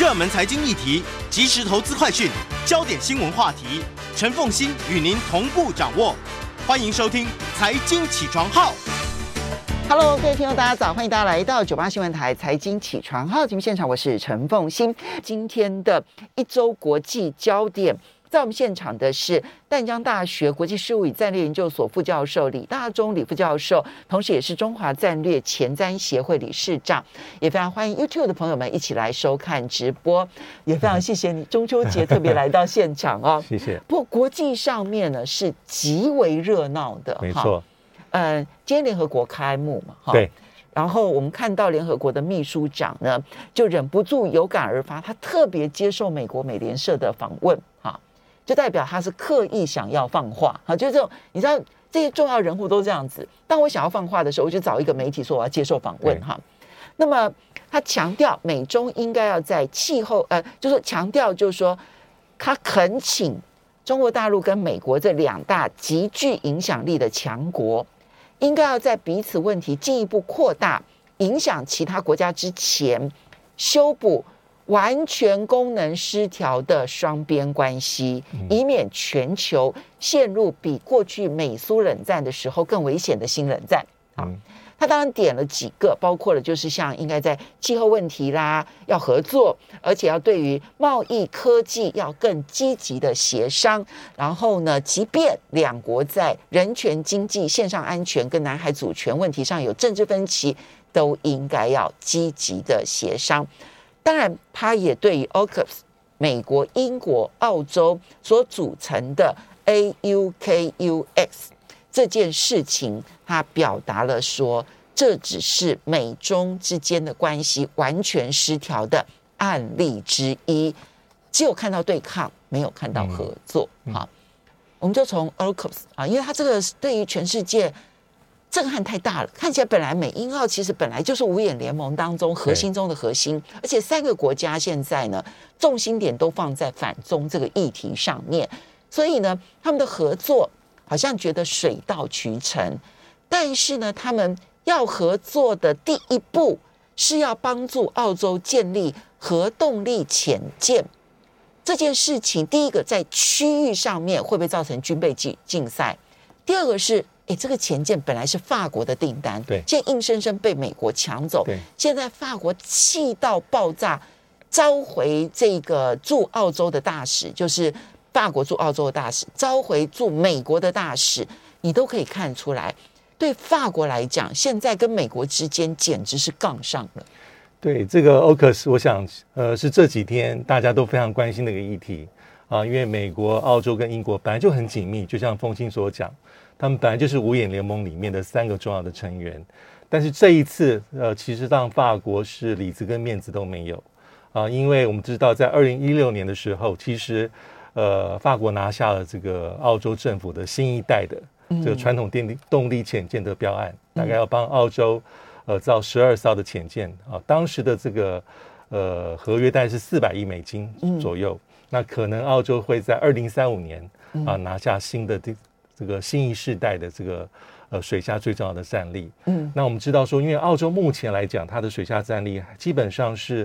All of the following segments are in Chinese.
热门财经议题、即时投资快讯、焦点新闻话题，陈凤欣与您同步掌握。欢迎收听《财经起床号》。Hello，各位听众，大家早！欢迎大家来到九八新闻台《财经起床号》节目现场，我是陈凤欣。今天的一周国际焦点。在我们现场的是淡江大学国际事务与战略研究所副教授李大中李副教授，同时也是中华战略前瞻协会理事长，也非常欢迎 YouTube 的朋友们一起来收看直播，也非常谢谢你中秋节特别来到现场哦，谢谢。不过国际上面呢是极为热闹的，没错，嗯，今天联合国开幕嘛，哈，对，然后我们看到联合国的秘书长呢就忍不住有感而发，他特别接受美国美联社的访问，哈。就代表他是刻意想要放话，好，就是这种你知道这些重要人物都这样子。当我想要放话的时候，我就找一个媒体说我要接受访问，哈。那么他强调美中应该要在气候，呃，就是强调就是说他恳请中国大陆跟美国这两大极具影响力的强国，应该要在彼此问题进一步扩大影响其他国家之前，修补。完全功能失调的双边关系，以免全球陷入比过去美苏冷战的时候更危险的新冷战。啊，他当然点了几个，包括了就是像应该在气候问题啦要合作，而且要对于贸易科技要更积极的协商。然后呢，即便两国在人权、经济、线上安全跟南海主权问题上有政治分歧，都应该要积极的协商。当然，他也对于 AUKUS 美国、英国、澳洲所组成的 AUKUS 这件事情，他表达了说，这只是美中之间的关系完全失调的案例之一，只有看到对抗，没有看到合作。好，我们就从 AUKUS 啊，因为他这个对于全世界。震撼太大了，看起来本来美英澳其实本来就是五眼联盟当中核心中的核心，而且三个国家现在呢重心点都放在反中这个议题上面，所以呢他们的合作好像觉得水到渠成，但是呢他们要合作的第一步是要帮助澳洲建立核动力潜舰这件事情，第一个在区域上面会不会造成军备竞竞赛？第二个是。哎，这个潜舰本来是法国的订单，对，现在硬生生被美国抢走。对，现在法国气到爆炸，召回这个驻澳洲的大使，就是法国驻澳洲的大使，召回驻美国的大使，你都可以看出来，对法国来讲，现在跟美国之间简直是杠上了。对，这个 AUKUS，我想，呃，是这几天大家都非常关心的一个议题啊，因为美国、澳洲跟英国本来就很紧密，就像风清所讲。他们本来就是五眼联盟里面的三个重要的成员，但是这一次，呃，其实让法国是里子跟面子都没有。啊，因为我们知道，在二零一六年的时候，其实，呃，法国拿下了这个澳洲政府的新一代的这个传统电力动力潜舰的标案，大概要帮澳洲呃造十二艘的潜舰。啊，当时的这个呃合约大概是四百亿美金左右，那可能澳洲会在二零三五年啊拿下新的这。个新一世代的这个呃水下最重要的战力，嗯，那我们知道说，因为澳洲目前来讲，它的水下战力基本上是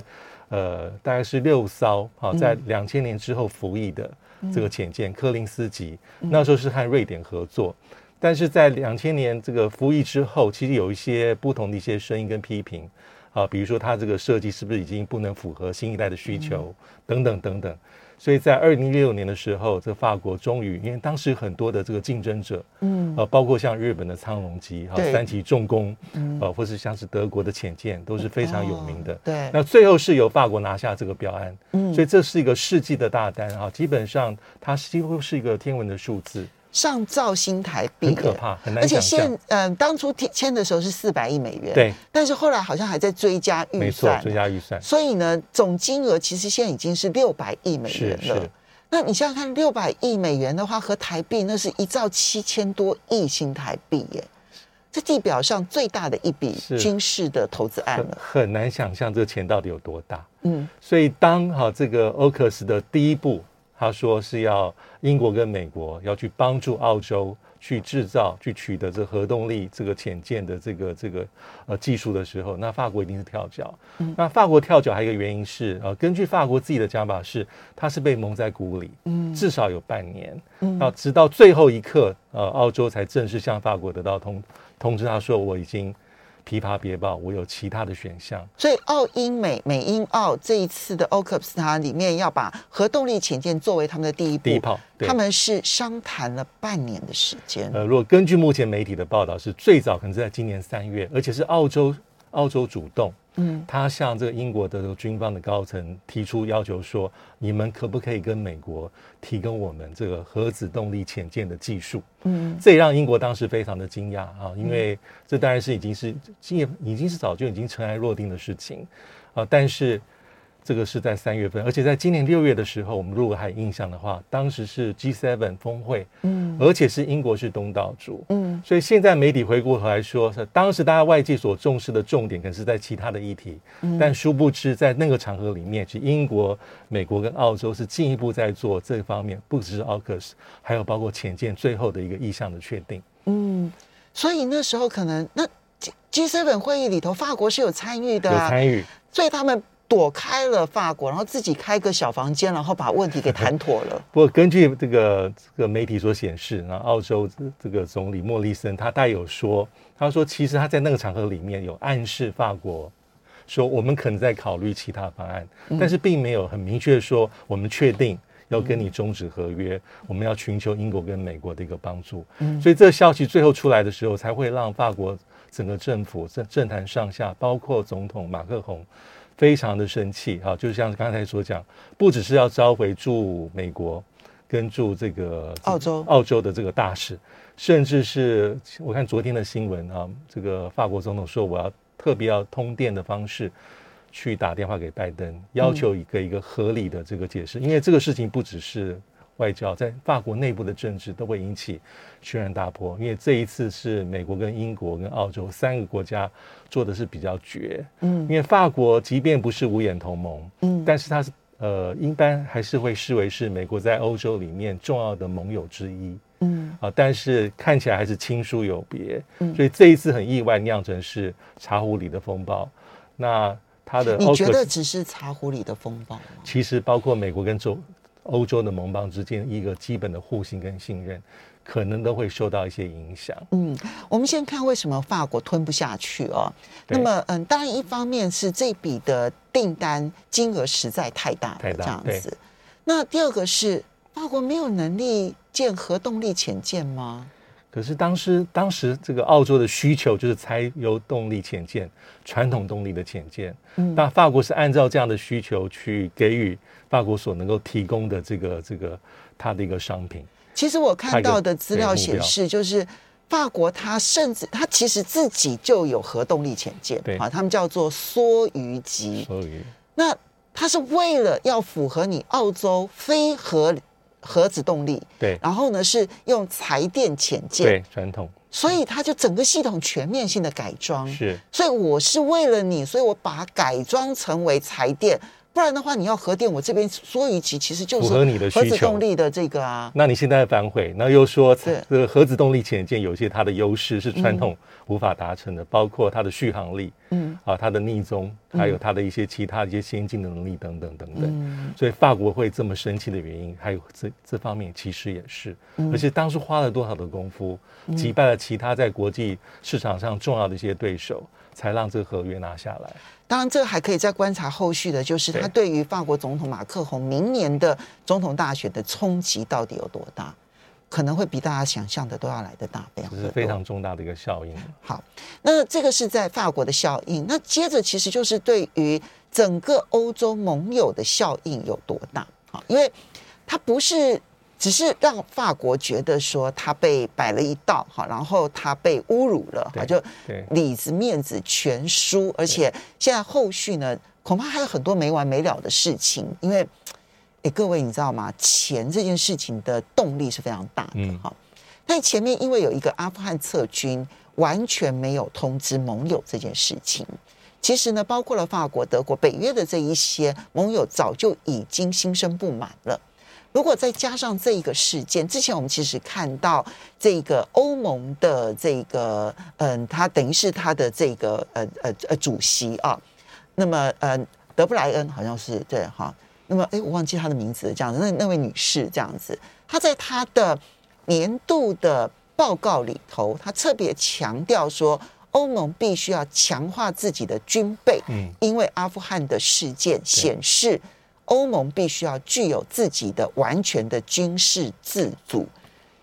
呃大概是六艘啊，在两千年之后服役的这个潜舰柯林斯级，那时候是和瑞典合作，但是在两千年这个服役之后，其实有一些不同的一些声音跟批评啊，比如说它这个设计是不是已经不能符合新一代的需求等等等等。所以在二零一六年的时候，这法国终于，因为当时很多的这个竞争者，嗯，呃，包括像日本的苍龙级哈、三级重工，嗯，呃，或是像是德国的潜舰，都是非常有名的。对，那最后是由法国拿下这个标案，嗯，所以这是一个世纪的大单哈，基本上它几乎是一个天文的数字。上造新台币，很可怕，很难想象。而且现，嗯、呃，当初签的时候是四百亿美元，对。但是后来好像还在追加预算，没错，追加预算。所以呢，总金额其实现在已经是六百亿美元了。是是。那你想想看，六百亿美元的话，和台币那是一兆七千多亿新台币耶，这地表上最大的一笔军事的投资案了。很，很难想象这个钱到底有多大。嗯。所以当哈这个 AUKUS 的第一步，他说是要英国跟美国要去帮助澳洲。去制造、去取得这核动力这个潜舰的这个这个呃技术的时候，那法国一定是跳脚。嗯、那法国跳脚还有一个原因是，呃，根据法国自己的讲法是，它是被蒙在鼓里，嗯，至少有半年，嗯，到直到最后一刻，呃，澳洲才正式向法国得到通通知，他说我已经。琵琶别报，我有其他的选项。所以澳英美美英澳这一次的 OCUPS 它里面要把核动力潜舰作为他们的第一步，第一炮，他们是商谈了半年的时间。呃，如果根据目前媒体的报道，是最早可能是在今年三月，而且是澳洲澳洲主动。嗯，他向这个英国的这个军方的高层提出要求说：“你们可不可以跟美国提供我们这个核子动力潜舰的技术？”嗯，这也让英国当时非常的惊讶啊，因为这当然是已经是经验已经是早就已经尘埃落定的事情啊，但是。这个是在三月份，而且在今年六月的时候，我们如果还有印象的话，当时是 G7 峰会，嗯，而且是英国是东道主，嗯，所以现在媒体回过头来说，是当时大家外界所重视的重点，可能是在其他的议题，嗯，但殊不知在那个场合里面，是英国、美国跟澳洲是进一步在做这方面，不只是 AUKUS，还有包括潜舰最后的一个意向的确定，嗯，所以那时候可能那 G7 会议里头，法国是有参与的，有参与，所以他们。躲开了法国，然后自己开个小房间，然后把问题给谈妥了。不过，根据这个这个媒体所显示，然后澳洲这个总理莫里森他带有说，他说其实他在那个场合里面有暗示法国说，我们可能在考虑其他方案，嗯、但是并没有很明确说我们确定要跟你终止合约，嗯、我们要寻求英国跟美国的一个帮助。嗯，所以这个消息最后出来的时候，才会让法国整个政府政政坛上下，包括总统马克宏。非常的生气哈，就像刚才所讲，不只是要召回驻美国跟驻这个澳洲澳洲的这个大使，甚至是我看昨天的新闻啊，这个法国总统说我要特别要通电的方式去打电话给拜登，要求一个一个合理的这个解释，因为这个事情不只是。外交在法国内部的政治都会引起轩然大波，因为这一次是美国跟英国跟澳洲三个国家做的是比较绝，嗯，因为法国即便不是五眼同盟，嗯，但是它是呃，一般还是会视为是美国在欧洲里面重要的盟友之一，嗯，啊，但是看起来还是亲疏有别，嗯，所以这一次很意外酿成是茶壶里的风暴，那他的你觉得只是茶壶里的风暴吗？其实包括美国跟中。欧洲的盟邦之间一个基本的互信跟信任，可能都会受到一些影响。嗯，我们先看为什么法国吞不下去哦。那么，嗯，当然一方面是这笔的订单金额实在太大，太大这样子。那第二个是法国没有能力建核动力潜舰吗？可是当时，当时这个澳洲的需求就是柴油动力潜舰，传统动力的潜舰。嗯，那法国是按照这样的需求去给予法国所能够提供的这个这个它的一个商品。其实我看到的资料显示，就是法国它甚至它其实自己就有核动力潜舰，对，啊，他们叫做梭鱼级。梭鱼。那它是为了要符合你澳洲非核。核子动力，对，然后呢是用柴电潜舰，对，传统，所以它就整个系统全面性的改装，是，所以我是为了你，所以我把它改装成为柴电。不然的话，你要核电，我这边说一集其实就是核子动力的这个啊。那你现在反悔，那又说这个核子动力潜舰有些它的优势是传统无法达成的，嗯、包括它的续航力，嗯，啊，它的逆踪，还有它的一些其他一些先进的能力等等等等。嗯、所以法国会这么生气的原因，还有这这方面其实也是，嗯、而且当初花了多少的功夫，击败了其他在国际市场上重要的一些对手，才让这个合约拿下来。当然，这个还可以再观察后续的，就是他对于法国总统马克宏明年的总统大选的冲击到底有多大？可能会比大家想象的都要来得大，非常是非常重大的一个效应。好，那这个是在法国的效应，那接着其实就是对于整个欧洲盟友的效应有多大？好，因为它不是。只是让法国觉得说他被摆了一道哈，然后他被侮辱了哈，就里子面子全输，而且现在后续呢，恐怕还有很多没完没了的事情。因为，哎，各位你知道吗？钱这件事情的动力是非常大的哈。但前面因为有一个阿富汗撤军，完全没有通知盟友这件事情。其实呢，包括了法国、德国、北约的这一些盟友，早就已经心生不满了。如果再加上这一个事件，之前我们其实看到这个欧盟的这个，嗯，他等于是他的这个，呃呃呃，主席啊，那么呃，德布莱恩好像是对哈，那么哎，我忘记他的名字了，这样子，那那位女士这样子，她在她的年度的报告里头，她特别强调说，欧盟必须要强化自己的军备，嗯，因为阿富汗的事件显示。欧盟必须要具有自己的完全的军事自主，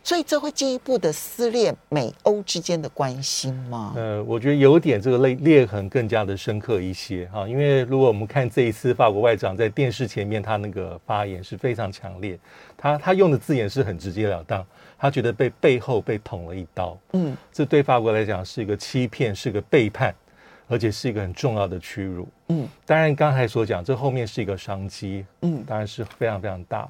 所以这会进一步的撕裂美欧之间的关系吗？呃，我觉得有点这个裂裂痕更加的深刻一些哈，因为如果我们看这一次法国外长在电视前面他那个发言是非常强烈，他他用的字眼是很直截了当，他觉得被背后被捅了一刀，嗯，这对法国来讲是一个欺骗，是个背叛。而且是一个很重要的屈辱。嗯，当然刚才所讲，这后面是一个商机。嗯，当然是非常非常大。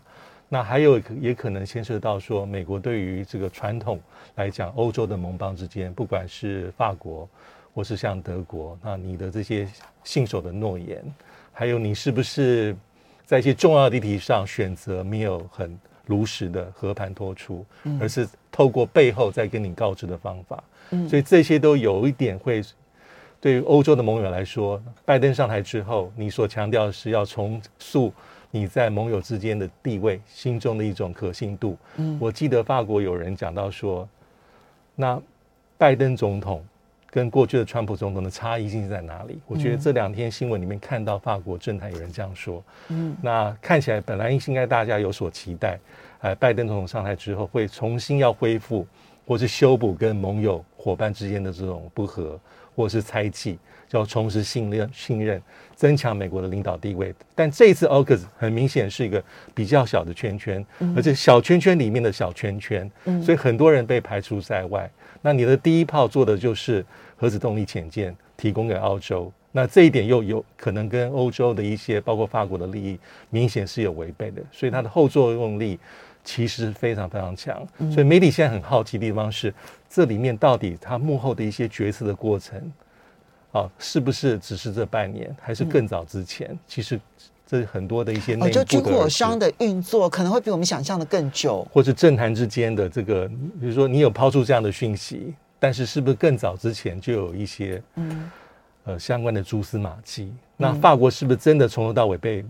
那还有也可能牵涉到说，美国对于这个传统来讲，欧洲的盟邦之间，不管是法国或是像德国，那你的这些信守的诺言，还有你是不是在一些重要的议题上选择没有很如实的和盘托出，而是透过背后再跟你告知的方法。嗯，所以这些都有一点会。对于欧洲的盟友来说，拜登上台之后，你所强调的是要重塑你在盟友之间的地位，心中的一种可信度。嗯，我记得法国有人讲到说，那拜登总统跟过去的川普总统的差异性在哪里？我觉得这两天新闻里面看到法国政坛有人这样说。嗯，那看起来本来应该大家有所期待，哎，拜登总统上台之后会重新要恢复或是修补跟盟友伙伴之间的这种不和。或是猜忌，叫重拾信任、信任，增强美国的领导地位。但这一次 AUKUS 很明显是一个比较小的圈圈，而且小圈圈里面的小圈圈，所以很多人被排除在外。那你的第一炮做的就是核子动力潜舰提供给澳洲，那这一点又有可能跟欧洲的一些，包括法国的利益，明显是有违背的。所以它的后作用力其实非常非常强。所以媒体现在很好奇的地方是。这里面到底他幕后的一些决策的过程，啊，是不是只是这半年，还是更早之前？嗯、其实这很多的一些内部的，就军火商的运作可能会比我们想象的更久，或是政坛之间的这个，比如说你有抛出这样的讯息，但是是不是更早之前就有一些嗯呃相关的蛛丝马迹？那法国是不是真的从头到尾被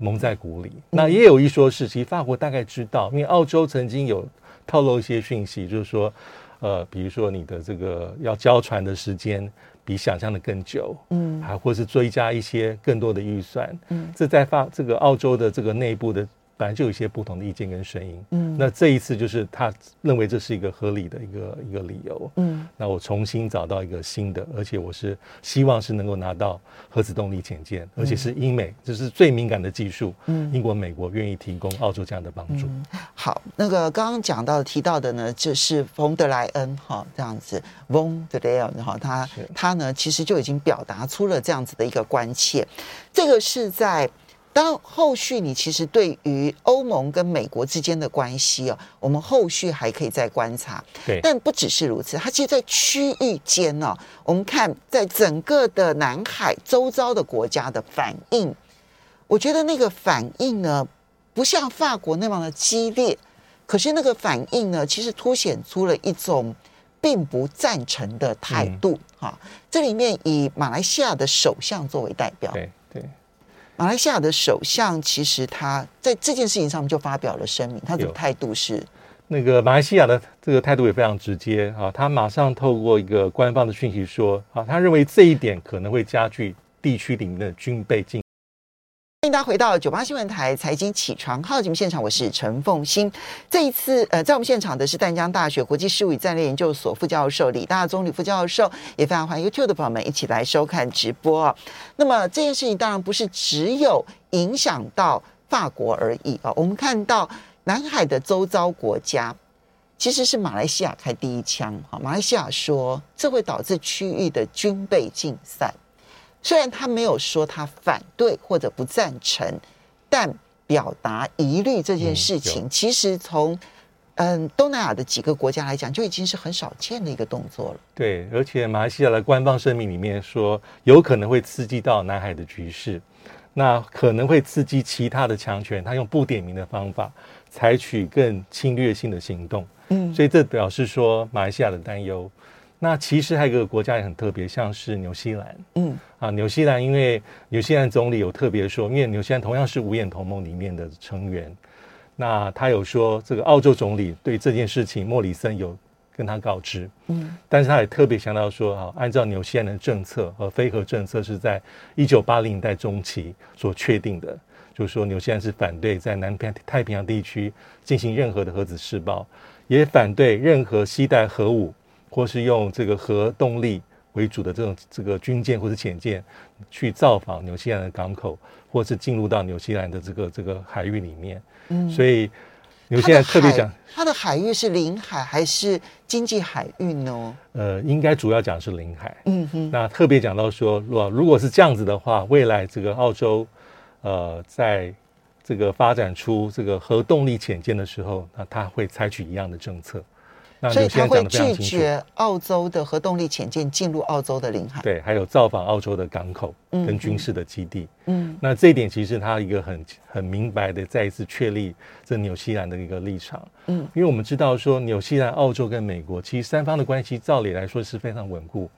蒙在鼓里？嗯、那也有一说是，其实法国大概知道，因为澳洲曾经有透露一些讯息，就是说。呃，比如说你的这个要交船的时间比想象的更久，嗯，还或是追加一些更多的预算，嗯，这在发这个澳洲的这个内部的。本来就有一些不同的意见跟声音，嗯，那这一次就是他认为这是一个合理的一个一个理由，嗯，那我重新找到一个新的，而且我是希望是能够拿到核子动力潜舰，而且是英美，这是最敏感的技术，嗯，英国、美国愿意提供澳洲这样的帮助。好，那个刚刚讲到提到的呢，就是冯德莱恩哈这样子，von der Leyen 哈，他他呢其实就已经表达出了这样子的一个关切，这个是在。当后续你其实对于欧盟跟美国之间的关系哦，我们后续还可以再观察。对，但不只是如此，它其实，在区域间呢，我们看在整个的南海周遭的国家的反应，我觉得那个反应呢，不像法国那么的激烈，可是那个反应呢，其实凸显出了一种并不赞成的态度。哈、嗯，这里面以马来西亚的首相作为代表。对对。马来西亚的首相其实他在这件事情上面就发表了声明，他的态度是那个马来西亚的这个态度也非常直接啊，他马上透过一个官方的讯息说啊，他认为这一点可能会加剧地区里面的军备竞。欢迎大家回到九八新闻台财经起床号节目现场，我是陈凤欣。这一次，呃，在我们现场的是淡江大学国际事务与战略研究所副教授李大宗李副教授，也非常欢迎 YouTube 的朋友们一起来收看直播。那么这件事情当然不是只有影响到法国而已啊，我们看到南海的周遭国家其实是马来西亚开第一枪哈，马来西亚说这会导致区域的军备竞赛。虽然他没有说他反对或者不赞成，但表达疑虑这件事情，嗯、其实从嗯东南亚的几个国家来讲，就已经是很少见的一个动作了。对，而且马来西亚的官方声明里面说，有可能会刺激到南海的局势。那可能会刺激其他的强权，他用不点名的方法采取更侵略性的行动。嗯，所以这表示说马来西亚的担忧。那其实还有一个国家也很特别，像是纽西兰。嗯，啊，纽西兰因为纽西兰总理有特别说，因为纽西兰同样是五眼同盟里面的成员，那他有说这个澳洲总理对这件事情，莫里森有跟他告知。嗯，但是他也特别强调说，啊，按照纽西兰的政策和非核政策是在一九八零年代中期所确定的，就是说纽西兰是反对在南太太平洋地区进行任何的核子试爆，也反对任何携带核武。或是用这个核动力为主的这种这个军舰或者潜舰去造访纽西兰的港口，或是进入到纽西兰的这个这个海域里面。嗯，所以纽西兰特别讲，它的海域是领海还是经济海域呢？呃，应该主要讲是领海。嗯哼。那特别讲到说，如果如果是这样子的话，未来这个澳洲，呃，在这个发展出这个核动力潜舰的时候，那它会采取一样的政策。所以他会拒绝澳洲的核动力潜舰进入澳洲的领海，对，还有造访澳洲的港口跟军事的基地。嗯，那这一点其实他一个很很明白的再一次确立这纽西兰的一个立场。嗯，因为我们知道说纽西兰、澳洲跟美国其实三方的关系照理来说是非常稳固。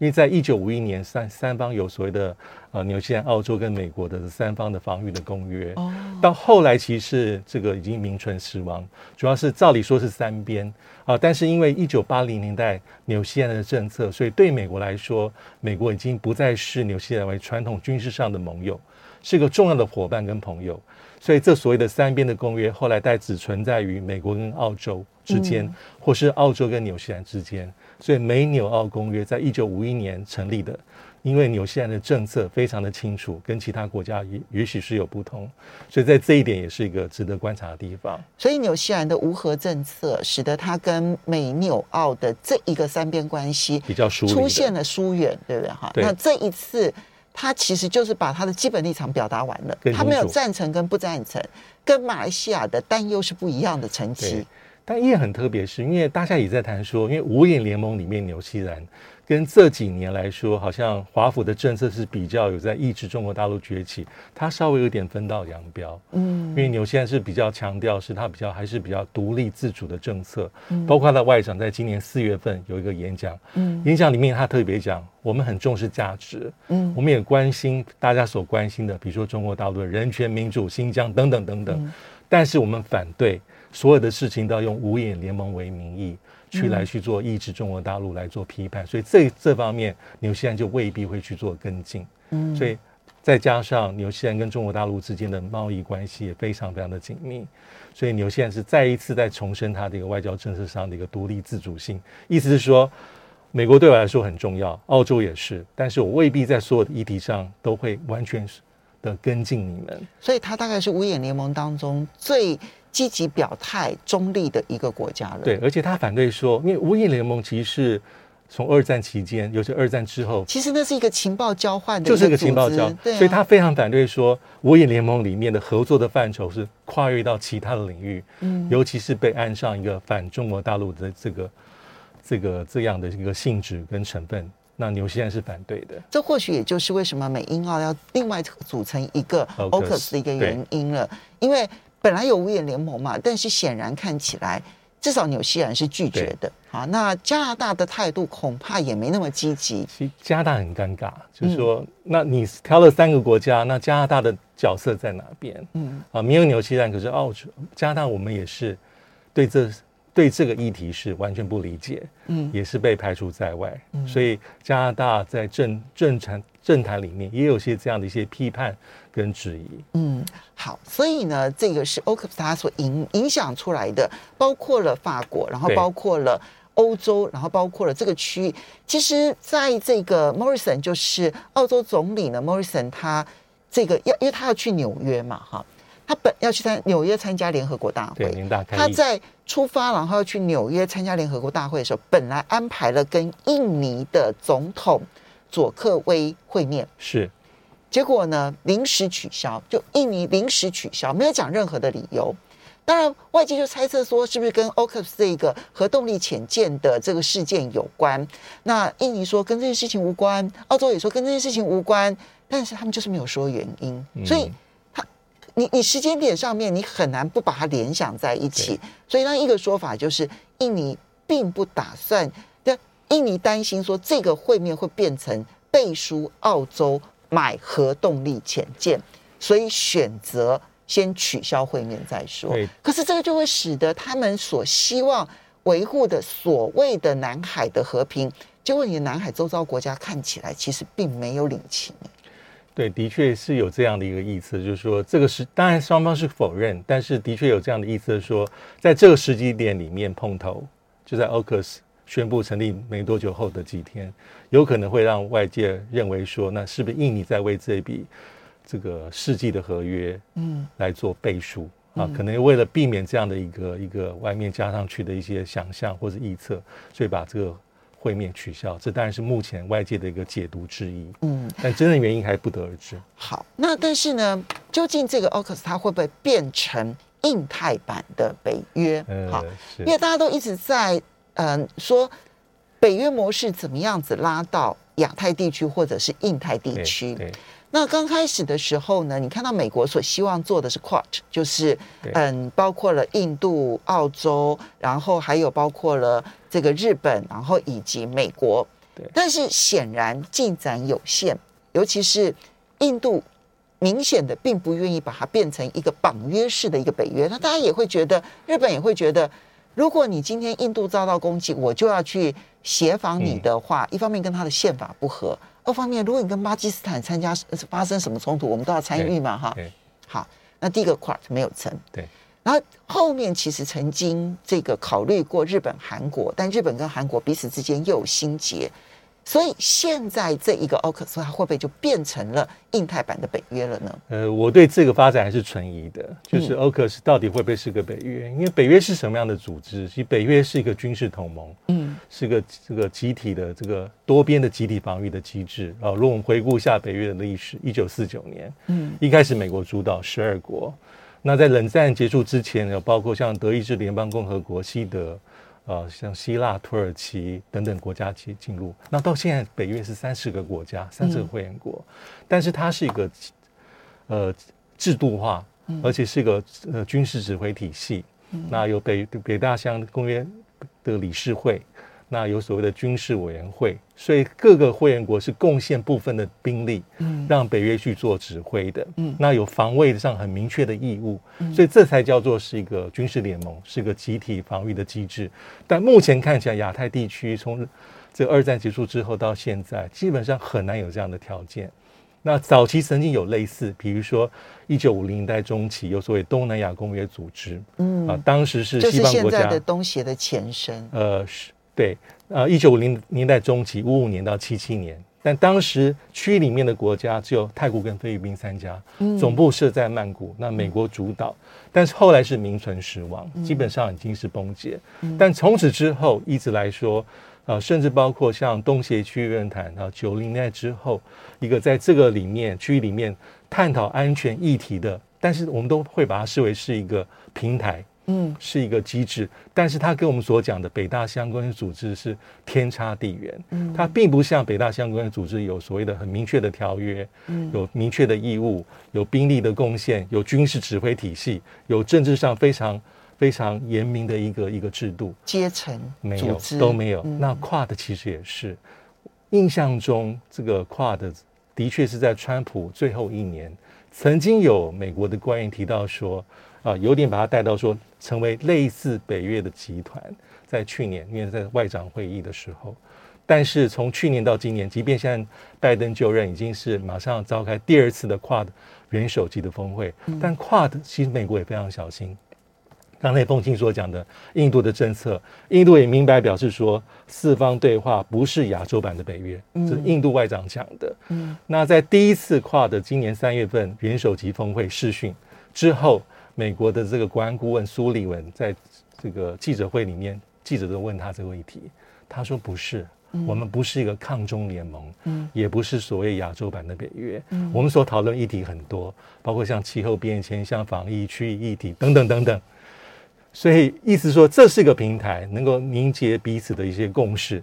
因为在一九五一年，三三方有所谓的呃纽西兰、澳洲跟美国的三方的防御的公约。哦。到后来，其实这个已经名存实亡。主要是照理说是三边啊，但是因为一九八零年代纽西兰的政策，所以对美国来说，美国已经不再视纽西兰为传统军事上的盟友，是个重要的伙伴跟朋友。所以这所谓的三边的公约，后来代只存在于美国跟澳洲之间，嗯、或是澳洲跟纽西兰之间。所以美纽澳公约在一九五一年成立的，因为纽西兰的政策非常的清楚，跟其他国家也也许是有不同，所以在这一点也是一个值得观察的地方。所以纽西兰的无核政策，使得它跟美纽澳的这一个三边关系比较疏离，出现了疏远，对不对？哈，那这一次他其实就是把他的基本立场表达完了，他没有赞成跟不赞成，跟马来西亚的担忧是不一样的层级。但也很特别，是因为大家也在谈说，因为五眼联盟里面，纽西兰跟这几年来说，好像华府的政策是比较有在抑制中国大陆崛起，它稍微有点分道扬镳。嗯，因为纽西兰是比较强调，是它比较还是比较独立自主的政策。嗯，包括它的外长在今年四月份有一个演讲，嗯，演讲里面他特别讲，我们很重视价值，嗯，我们也关心大家所关心的，比如说中国大陆的人权、民主、新疆等等等等，但是我们反对。所有的事情都要用五眼联盟为名义去来去做抑制中国大陆来做批判，所以这这方面纽西兰就未必会去做跟进。嗯，所以再加上纽西兰跟中国大陆之间的贸易关系也非常非常的紧密，所以纽西兰是再一次在重申它的一个外交政策上的一个独立自主性。意思是说，美国对我来说很重要，澳洲也是，但是我未必在所有的议题上都会完全的跟进你们。所以，他大概是五眼联盟当中最。积极表态中立的一个国家了。对，而且他反对说，因为五眼联盟其实是从二战期间，尤其二战之后，其实那是一个情报交换的，就是一个情报交换。对啊，所以他非常反对说，五眼联盟里面的合作的范畴是跨越到其他的领域，嗯，尤其是被安上一个反中国大陆的这个这个这样的一个性质跟成分。那纽西兰是反对的，这或许也就是为什么美英澳要另外组成一个 o c u s 的一个原因了，因为。本来有五眼联盟嘛，但是显然看起来，至少纽西兰是拒绝的。好，那加拿大的态度恐怕也没那么积极。其实加拿大很尴尬，就是说，嗯、那你挑了三个国家，那加拿大的角色在哪边？嗯，啊，没有纽西兰，可是澳洲、加拿大，我们也是对这对这个议题是完全不理解，嗯，也是被排除在外。嗯、所以加拿大在政政坛政坛里面也有些这样的一些批判。跟质疑，嗯，好，所以呢，这个是 AUKUS 它所影影响出来的，包括了法国，然后包括了欧洲，然后包括了这个区域。其实，在这个 Morrison 就是澳洲总理呢，Morrison 他这个要，因为他要去纽约嘛，哈，他本要去参纽约参加联合国大会，联大，他在出发然后要去纽约参加联合国大会的时候，本来安排了跟印尼的总统佐克威会面，是。结果呢，临时取消，就印尼临时取消，没有讲任何的理由。当然，外界就猜测说，是不是跟 AUKUS 这个核动力潜舰的这个事件有关？那印尼说跟这件事情无关，澳洲也说跟这件事情无关。但是他们就是没有说原因，嗯、所以他你你时间点上面你很难不把它联想在一起。所以那一个说法就是，印尼并不打算，但，印尼担心说这个会面会变成背书澳洲买核动力潜舰，所以选择先取消会面再说。对可是这个就会使得他们所希望维护的所谓的南海的和平，结果你的南海周遭国家看起来其实并没有领情。对，的确是有这样的一个意思，就是说这个是当然双方是否认，但是的确有这样的意思，说在这个时机点里面碰头，就在 AUKUS 宣布成立没多久后的几天，有可能会让外界认为说，那是不是印尼在为这笔这个世纪的合约，嗯，来做背书、嗯、啊？可能为了避免这样的一个一个外面加上去的一些想象或者臆测，所以把这个会面取消。这当然是目前外界的一个解读之一，嗯，但真的原因还不得而知。好，那但是呢，究竟这个 o c u s 它会不会变成印太版的北约？嗯，好，是因为大家都一直在。嗯，说北约模式怎么样子拉到亚太地区或者是印太地区？那刚开始的时候呢，你看到美国所希望做的是 Quad，就是嗯，包括了印度、澳洲，然后还有包括了这个日本，然后以及美国。但是显然进展有限，尤其是印度明显的并不愿意把它变成一个绑约式的一个北约。那大家也会觉得，日本也会觉得。如果你今天印度遭到攻击，我就要去协防你的话，嗯、一方面跟他的宪法不合，二方面如果你跟巴基斯坦参加发生什么冲突，我们都要参与嘛，哈。好，那第一个 Quad 没有成，对。然后后面其实曾经这个考虑过日本、韩国，但日本跟韩国彼此之间又有心结。所以现在这一个 AUKUS 它会不会就变成了印太版的北约了呢？呃，我对这个发展还是存疑的，就是 AUKUS 到底会不会是个北约？因为北约是什么样的组织？其实北约是一个军事同盟，嗯，是个这个集体的这个多边的集体防御的机制啊。如果我们回顾一下北约的历史，一九四九年，嗯，一开始美国主导十二国，那在冷战结束之前，有包括像德意志联邦共和国、西德。呃，像希腊、土耳其等等国家进进入，那到现在北约是三十个国家，三十个会员国，嗯、但是它是一个呃制度化，而且是一个呃军事指挥体系，嗯、那有北北大西洋公约的理事会。那有所谓的军事委员会，所以各个会员国是贡献部分的兵力，嗯，让北约去做指挥的，嗯，那有防卫上很明确的义务，嗯，所以这才叫做是一个军事联盟，是一个集体防御的机制。但目前看起来，亚太地区从这个二战结束之后到现在，基本上很难有这样的条件。那早期曾经有类似，比如说一九五零年代中期有所谓东南亚公约组织，嗯啊，当时是西方国家的东协的前身，呃是。对，呃，一九五零年代中期，五五年到七七年，但当时区域里面的国家只有泰国跟菲律宾三家，嗯、总部设在曼谷，那美国主导，嗯、但是后来是名存实亡，基本上已经是崩解。嗯、但从此之后一直来说，呃，甚至包括像东协区域论坛啊，九零年代之后，一个在这个里面区域里面探讨安全议题的，但是我们都会把它视为是一个平台。嗯，是一个机制，但是它跟我们所讲的北大相关的组织是天差地远。嗯，它并不像北大相关的组织有所谓的很明确的条约，嗯，有明确的义务，有兵力的贡献，有军事指挥体系，有政治上非常非常严明的一个一个制度。阶层没有都没有。那 QUAD 其实也是，印象中这个 QUAD 的确是在川普最后一年，曾经有美国的官员提到说。啊，有点把他带到说成为类似北约的集团，在去年，因为在外长会议的时候，但是从去年到今年，即便现在拜登就任，已经是马上召开第二次的 QUAD 元首级的峰会，但 QUAD 其实美国也非常小心。刚才凤清所讲的印度的政策，印度也明白表示说，四方对话不是亚洲版的北约，这是印度外长讲的。嗯，那在第一次 QUAD 今年三月份元首级峰会视讯之后。美国的这个国安顾问苏利文在这个记者会里面，记者都问他这个问题，他说不是，我们不是一个抗中联盟，嗯，也不是所谓亚洲版的北约，嗯，我们所讨论议题很多，包括像气候变迁、像防疫、区域议题等等等等，所以意思说这是一个平台，能够凝结彼此的一些共识，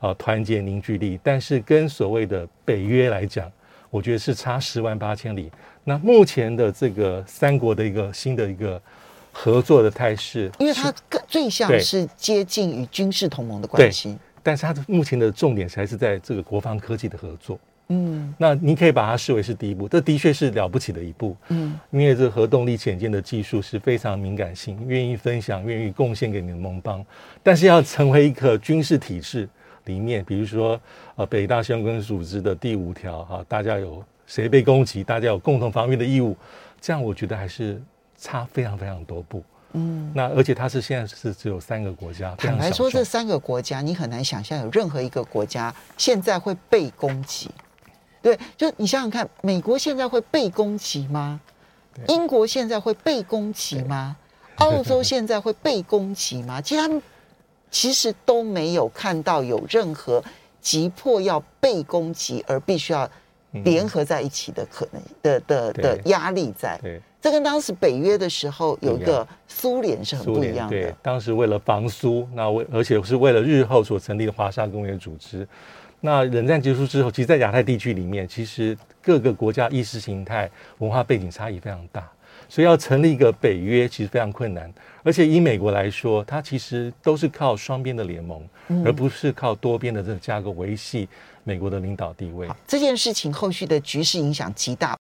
啊，团结凝聚力，但是跟所谓的北约来讲，我觉得是差十万八千里。那目前的这个三国的一个新的一个合作的态势，因为它更最像是接近于军事同盟的关系，但是它的目前的重点还是在这个国防科技的合作。嗯，那你可以把它视为是第一步，这的确是了不起的一步。嗯，因为这个核动力潜舰的技术是非常敏感性，愿意分享，愿意贡献给你的盟邦。但是要成为一个军事体制里面，比如说呃北大相关组织的第五条啊，大家有谁被攻击，大家有共同防御的义务，这样我觉得还是差非常非常多步。嗯，那而且它是现在是只有三个国家。坦白说，这三个国家你很难想象有任何一个国家现在会被攻击。对，就你想想看，美国现在会被攻击吗？英国现在会被攻击吗？澳洲现在会被攻击吗？其实他们其实都没有看到有任何急迫要被攻击而必须要联合在一起的可能的的的压力在。对，这跟当时北约的时候有一个苏联是很不一样的。对，当时为了防苏，那为而且是为了日后所成立的华沙公约组织。那冷战结束之后，其实，在亚太地区里面，其实各个国家意识形态、文化背景差异非常大，所以要成立一个北约，其实非常困难。而且以美国来说，它其实都是靠双边的联盟，而不是靠多边的这个架构维系美国的领导地位。这件事情后续的局势影响极大。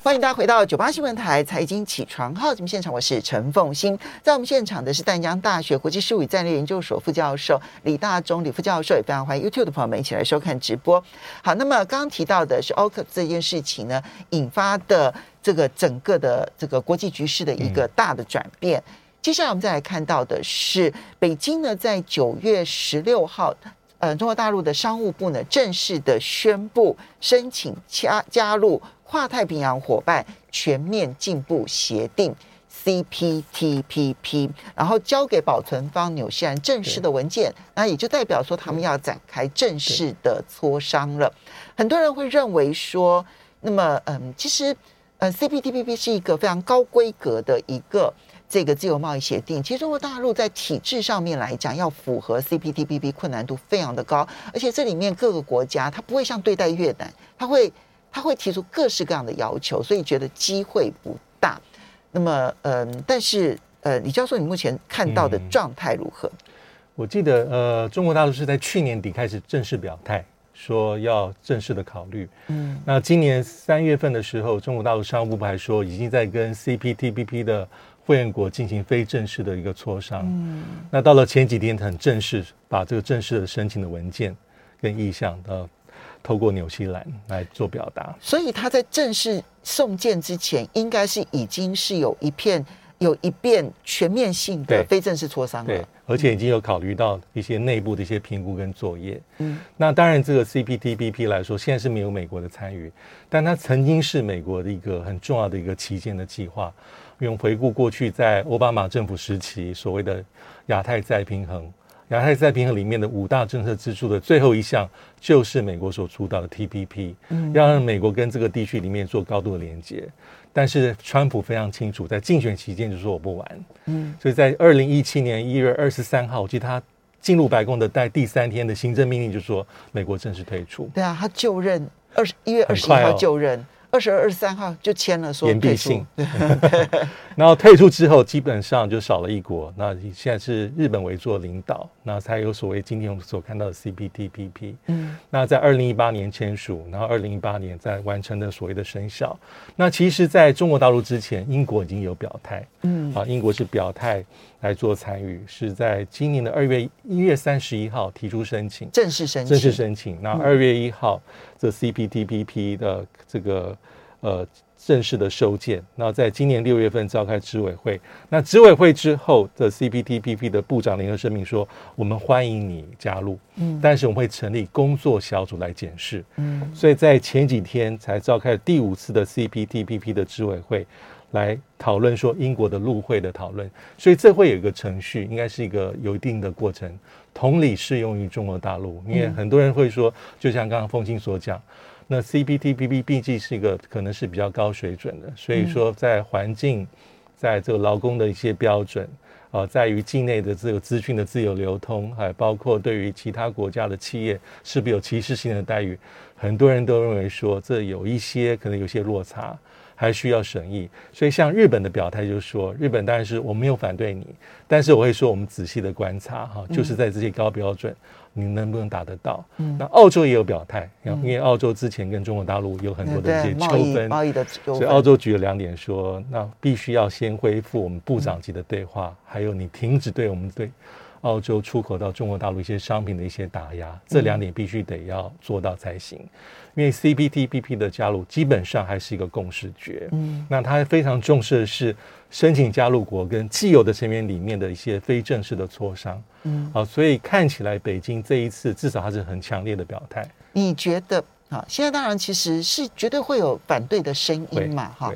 欢迎大家回到九八新闻台财经起床号节目现场，我是陈凤欣。在我们现场的是淡江大学国际事务与战略研究所副教授李大中李副教授，也非常欢迎 YouTube 的朋友们一起来收看直播。好，那么刚刚提到的是 AUKUS 这件事情呢，引发的这个整个的这个国际局势的一个大的转变。嗯、接下来我们再来看到的是北京呢，在九月十六号，呃，中国大陆的商务部呢正式的宣布申请加加入。跨太平洋伙伴全面进步协定 （CPTPP），然后交给保存方纽西兰正式的文件，那也就代表说他们要展开正式的磋商了。很多人会认为说，那么嗯，其实呃，CPTPP 是一个非常高规格的一个这个自由贸易协定。其实中国大陆在体制上面来讲，要符合 CPTPP 困难度非常的高，而且这里面各个国家它不会像对待越南，它会。它会提出各式各样的要求，所以觉得机会不大。那么，嗯，但是，呃，李教授，你目前看到的状态如何？嗯，我记得，呃，中国大陆是在去年底开始正式表态，说要正式的考虑。嗯，那今年三月份的时候，中国大陆商务部还说已经在跟 CPTPP 的会员国进行非正式的一个磋商。嗯，那到了前几天很正式，把这个正式的申请的文件跟意向的。透过纽西兰来做表达，所以他在正式送件之前，应该是已经是有一片有一遍全面性的非正式磋商了。对，而且已经有考虑到一些内部的一些评估跟作业。嗯，那当然，这个 CPTPP 来说，现在是没有美国的参与，但它曾经是美国的一个很重要的一个旗舰的计划。用回顾过去，在奥巴马政府时期所谓的亚太再平衡。亚太再平衡里面的五大政策支柱的最后一项，就是美国所主导的 TPP，嗯要让美国跟这个地区里面做高度的连接。但是川普非常清楚，在竞选期间就说我不玩。嗯，所以在二零一七年一月二十三号，我记得他进入白宫的在第三天的行政命令就说美国正式退出。对啊，他就任二十一月二十一号就任。二十二、二十三号就签了说退出。然后退出之后，基本上就少了一国。那现在是日本为做领导，那才有所谓今天我们所看到的 CPTPP。嗯，那在二零一八年签署，然后二零一八年在完成的所谓的生效。那其实在中国大陆之前，英国已经有表态。嗯，啊，英国是表态来做参与，是在今年的二月一月三十一号提出申请，正式申请，正式申请。那二月一号。这 CPTPP 的这个呃正式的收件，那在今年六月份召开执委会，那执委会之后的 CPTPP 的部长联合声明说，我们欢迎你加入，嗯，但是我们会成立工作小组来检视，嗯，所以在前几天才召开第五次的 CPTPP 的执委会，来讨论说英国的入会的讨论，所以这会有一个程序，应该是一个有一定的过程。同理适用于中国大陆，因为很多人会说，就像刚刚凤青所讲，那 CPTPP 毕竟是一个可能是比较高水准的，所以说在环境，在这个劳工的一些标准，呃，在于境内的这个资讯的自由流通，还包括对于其他国家的企业是不是有歧视性的待遇，很多人都认为说这有一些可能有些落差。还需要审议，所以像日本的表态就是说，日本当然是我没有反对你，但是我会说我们仔细的观察哈，就是在这些高标准，你能不能打得到？嗯，那澳洲也有表态，因为澳洲之前跟中国大陆有很多的一些纠纷，贸易的纠纷，所以澳洲举了两点说，那必须要先恢复我们部长级的对话，还有你停止对我们对澳洲出口到中国大陆一些商品的一些打压，这两点必须得要做到才行。因为 CPTPP 的加入基本上还是一个共识决，嗯，那他非常重视的是申请加入国跟既有的成员里面的一些非正式的磋商，嗯，好，所以看起来北京这一次至少还是很强烈的表态。你觉得啊？现在当然其实是绝对会有反对的声音嘛，哈。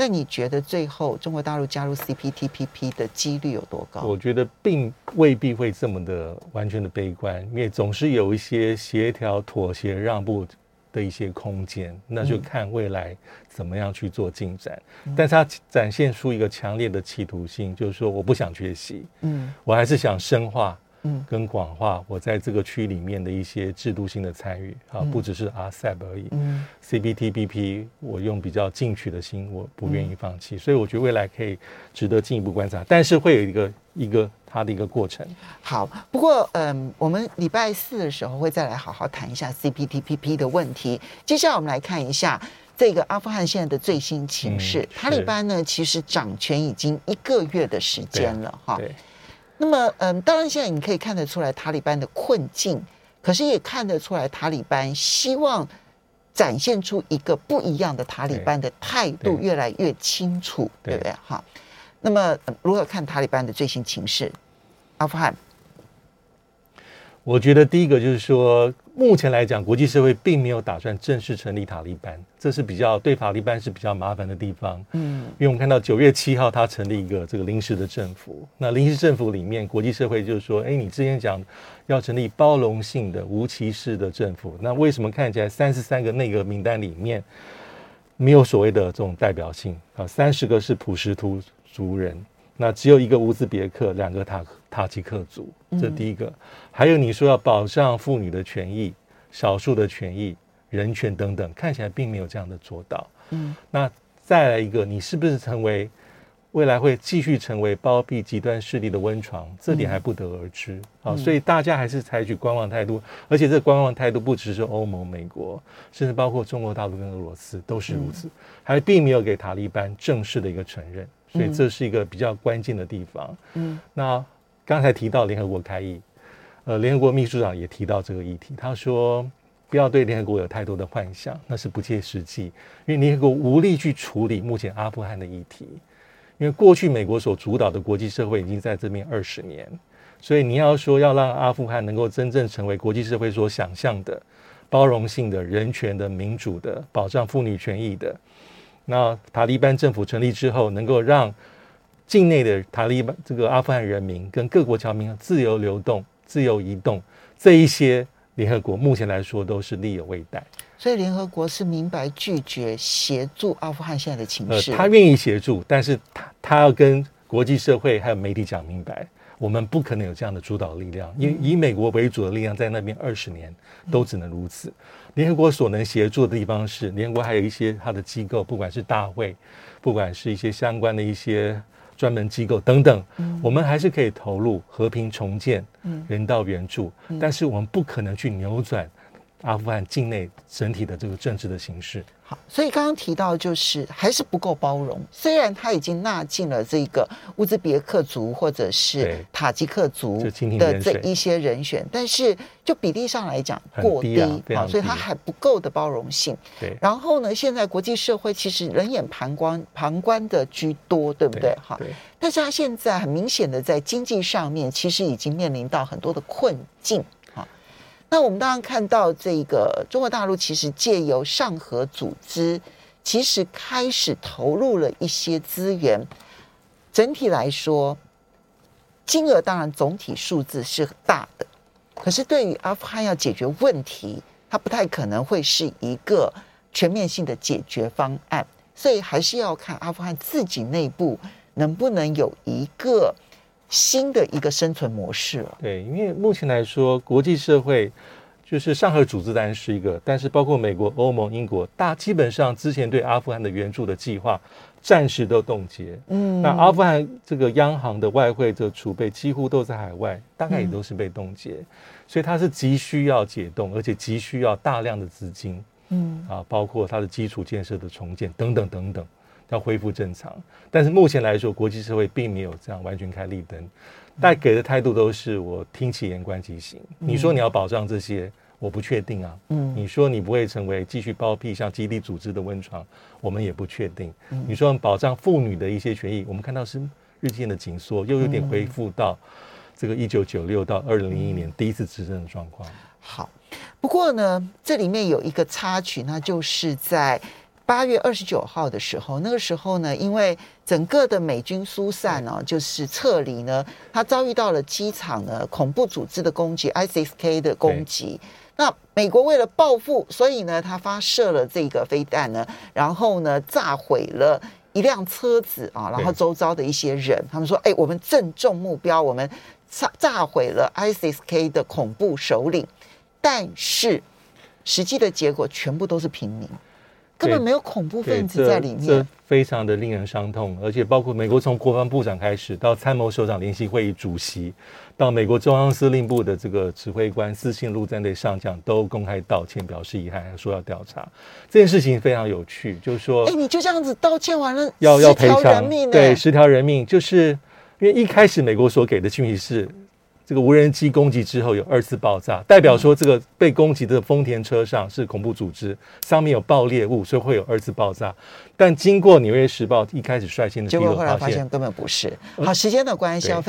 但你觉得最后中国大陆加入 CPTPP 的几率有多高？我觉得并未必会这么的完全的悲观，因为总是有一些协调、妥协、让步。的一些空间，那就看未来怎么样去做进展。嗯、但是他展现出一个强烈的企图心，就是说我不想缺席，嗯，我还是想深化，嗯，跟广化我在这个区里面的一些制度性的参与啊，不只是 RCEP 而已，嗯，CPTPP 我用比较进取的心，我不愿意放弃，嗯、所以我觉得未来可以值得进一步观察，但是会有一个一个。它的一个过程。好，不过嗯，我们礼拜四的时候会再来好好谈一下 CPTPP 的问题。接下来我们来看一下这个阿富汗现在的最新情势。嗯、塔利班呢，其实掌权已经一个月的时间了哈。那么嗯，当然现在你可以看得出来塔利班的困境，可是也看得出来塔利班希望展现出一个不一样的塔利班的态度越来越清楚，对，对不对？哈。那么，如何看塔利班的最新情势？阿富汗，我觉得第一个就是说，目前来讲，国际社会并没有打算正式成立塔利班，这是比较对塔利班是比较麻烦的地方。嗯，因为我们看到九月七号他成立一个这个临时的政府，那临时政府里面，国际社会就是说，哎，你之前讲要成立包容性的、无歧视的政府，那为什么看起来三十三个内阁名单里面没有所谓的这种代表性啊？三十个是普什图。族人，那只有一个乌兹别克，两个塔塔吉克族，这第一个。嗯、还有你说要保障妇女的权益、少数的权益、人权等等，看起来并没有这样的做到。嗯，那再来一个，你是不是成为未来会继续成为包庇极端势力的温床？这点还不得而知。嗯、好，所以大家还是采取观望态度，而且这个观望态度不只是欧盟、美国，甚至包括中国大陆跟俄罗斯都是如此，嗯、还并没有给塔利班正式的一个承认。所以这是一个比较关键的地方。嗯，那刚才提到联合国开议，呃，联合国秘书长也提到这个议题，他说不要对联合国有太多的幻想，那是不切实际，因为联合国无力去处理目前阿富汗的议题，因为过去美国所主导的国际社会已经在这边二十年，所以你要说要让阿富汗能够真正成为国际社会所想象的包容性的、人权的、民主的、保障妇女权益的。那塔利班政府成立之后，能够让境内的塔利班这个阿富汗人民跟各国侨民自由流动、自由移动，这一些联合国目前来说都是力有未逮。所以联合国是明白拒绝协助阿富汗现在的情势。呃，他愿意协助，但是他他要跟国际社会还有媒体讲明白，我们不可能有这样的主导力量，因为以美国为主的力量在那边二十年都只能如此。嗯联合国所能协助的地方是，联合国还有一些它的机构，不管是大会，不管是一些相关的一些专门机构等等，嗯、我们还是可以投入和平重建、人道援助，嗯、但是我们不可能去扭转阿富汗境内整体的这个政治的形势。好，所以刚刚提到就是还是不够包容。虽然他已经纳进了这个乌兹别克族或者是塔吉克族的这一些人选，但是就比例上来讲过低，低啊，所以他还不够的包容性。对。然后呢，现在国际社会其实冷眼旁观旁观的居多，对不对？哈。对。但是他现在很明显的在经济上面，其实已经面临到很多的困境。那我们当然看到，这个中国大陆其实借由上合组织，其实开始投入了一些资源。整体来说，金额当然总体数字是大的，可是对于阿富汗要解决问题，它不太可能会是一个全面性的解决方案，所以还是要看阿富汗自己内部能不能有一个新的一个生存模式了。对，因为目前来说，国际社会就是上合组织当然是一个，但是包括美国、欧盟、英国，大基本上之前对阿富汗的援助的计划暂时都冻结。嗯，那阿富汗这个央行的外汇的储备几乎都在海外，大概也都是被冻结，嗯、所以它是急需要解冻，而且急需要大量的资金。嗯啊，包括它的基础建设的重建等等等等，要恢复正常。但是目前来说，国际社会并没有这样完全开绿灯，但给的态度都是我听其言观其行。你说你要保障这些，我不确定啊。嗯，你说你不会成为继续包庇像基地组织的温床，我们也不确定。你说保障妇女的一些权益，我们看到是日渐的紧缩，又有点恢复到这个一九九六到二零零一年第一次执政的状况。好。不过呢，这里面有一个插曲，那就是在八月二十九号的时候，那个时候呢，因为整个的美军疏散呢、哦，就是撤离呢，他遭遇到了机场呢恐怖组织的攻击，ISIS-K 的攻击。那美国为了报复，所以呢，他发射了这个飞弹呢，然后呢，炸毁了一辆车子啊，然后周遭的一些人，他们说：“哎，我们正中目标，我们炸炸毁了 ISIS-K 的恐怖首领。”但是，实际的结果全部都是平民，根本没有恐怖分子在里面，这非常的令人伤痛。而且，包括美国从国防部长开始，到参谋首长联席会议主席，到美国中央司令部的这个指挥官、四星陆战队上将，都公开道歉，表示遗憾，还说要调查。这件事情非常有趣，就是说，哎，你就这样子道歉完了，要要赔偿，对，十条人命，就是因为一开始美国所给的讯息是。这个无人机攻击之后有二次爆炸，代表说这个被攻击的丰田车上是恐怖组织，上面有爆裂物，所以会有二次爆炸。但经过《纽约时报》一开始率先的披露，结果后来发现根本不是。好，时间的关系要非常。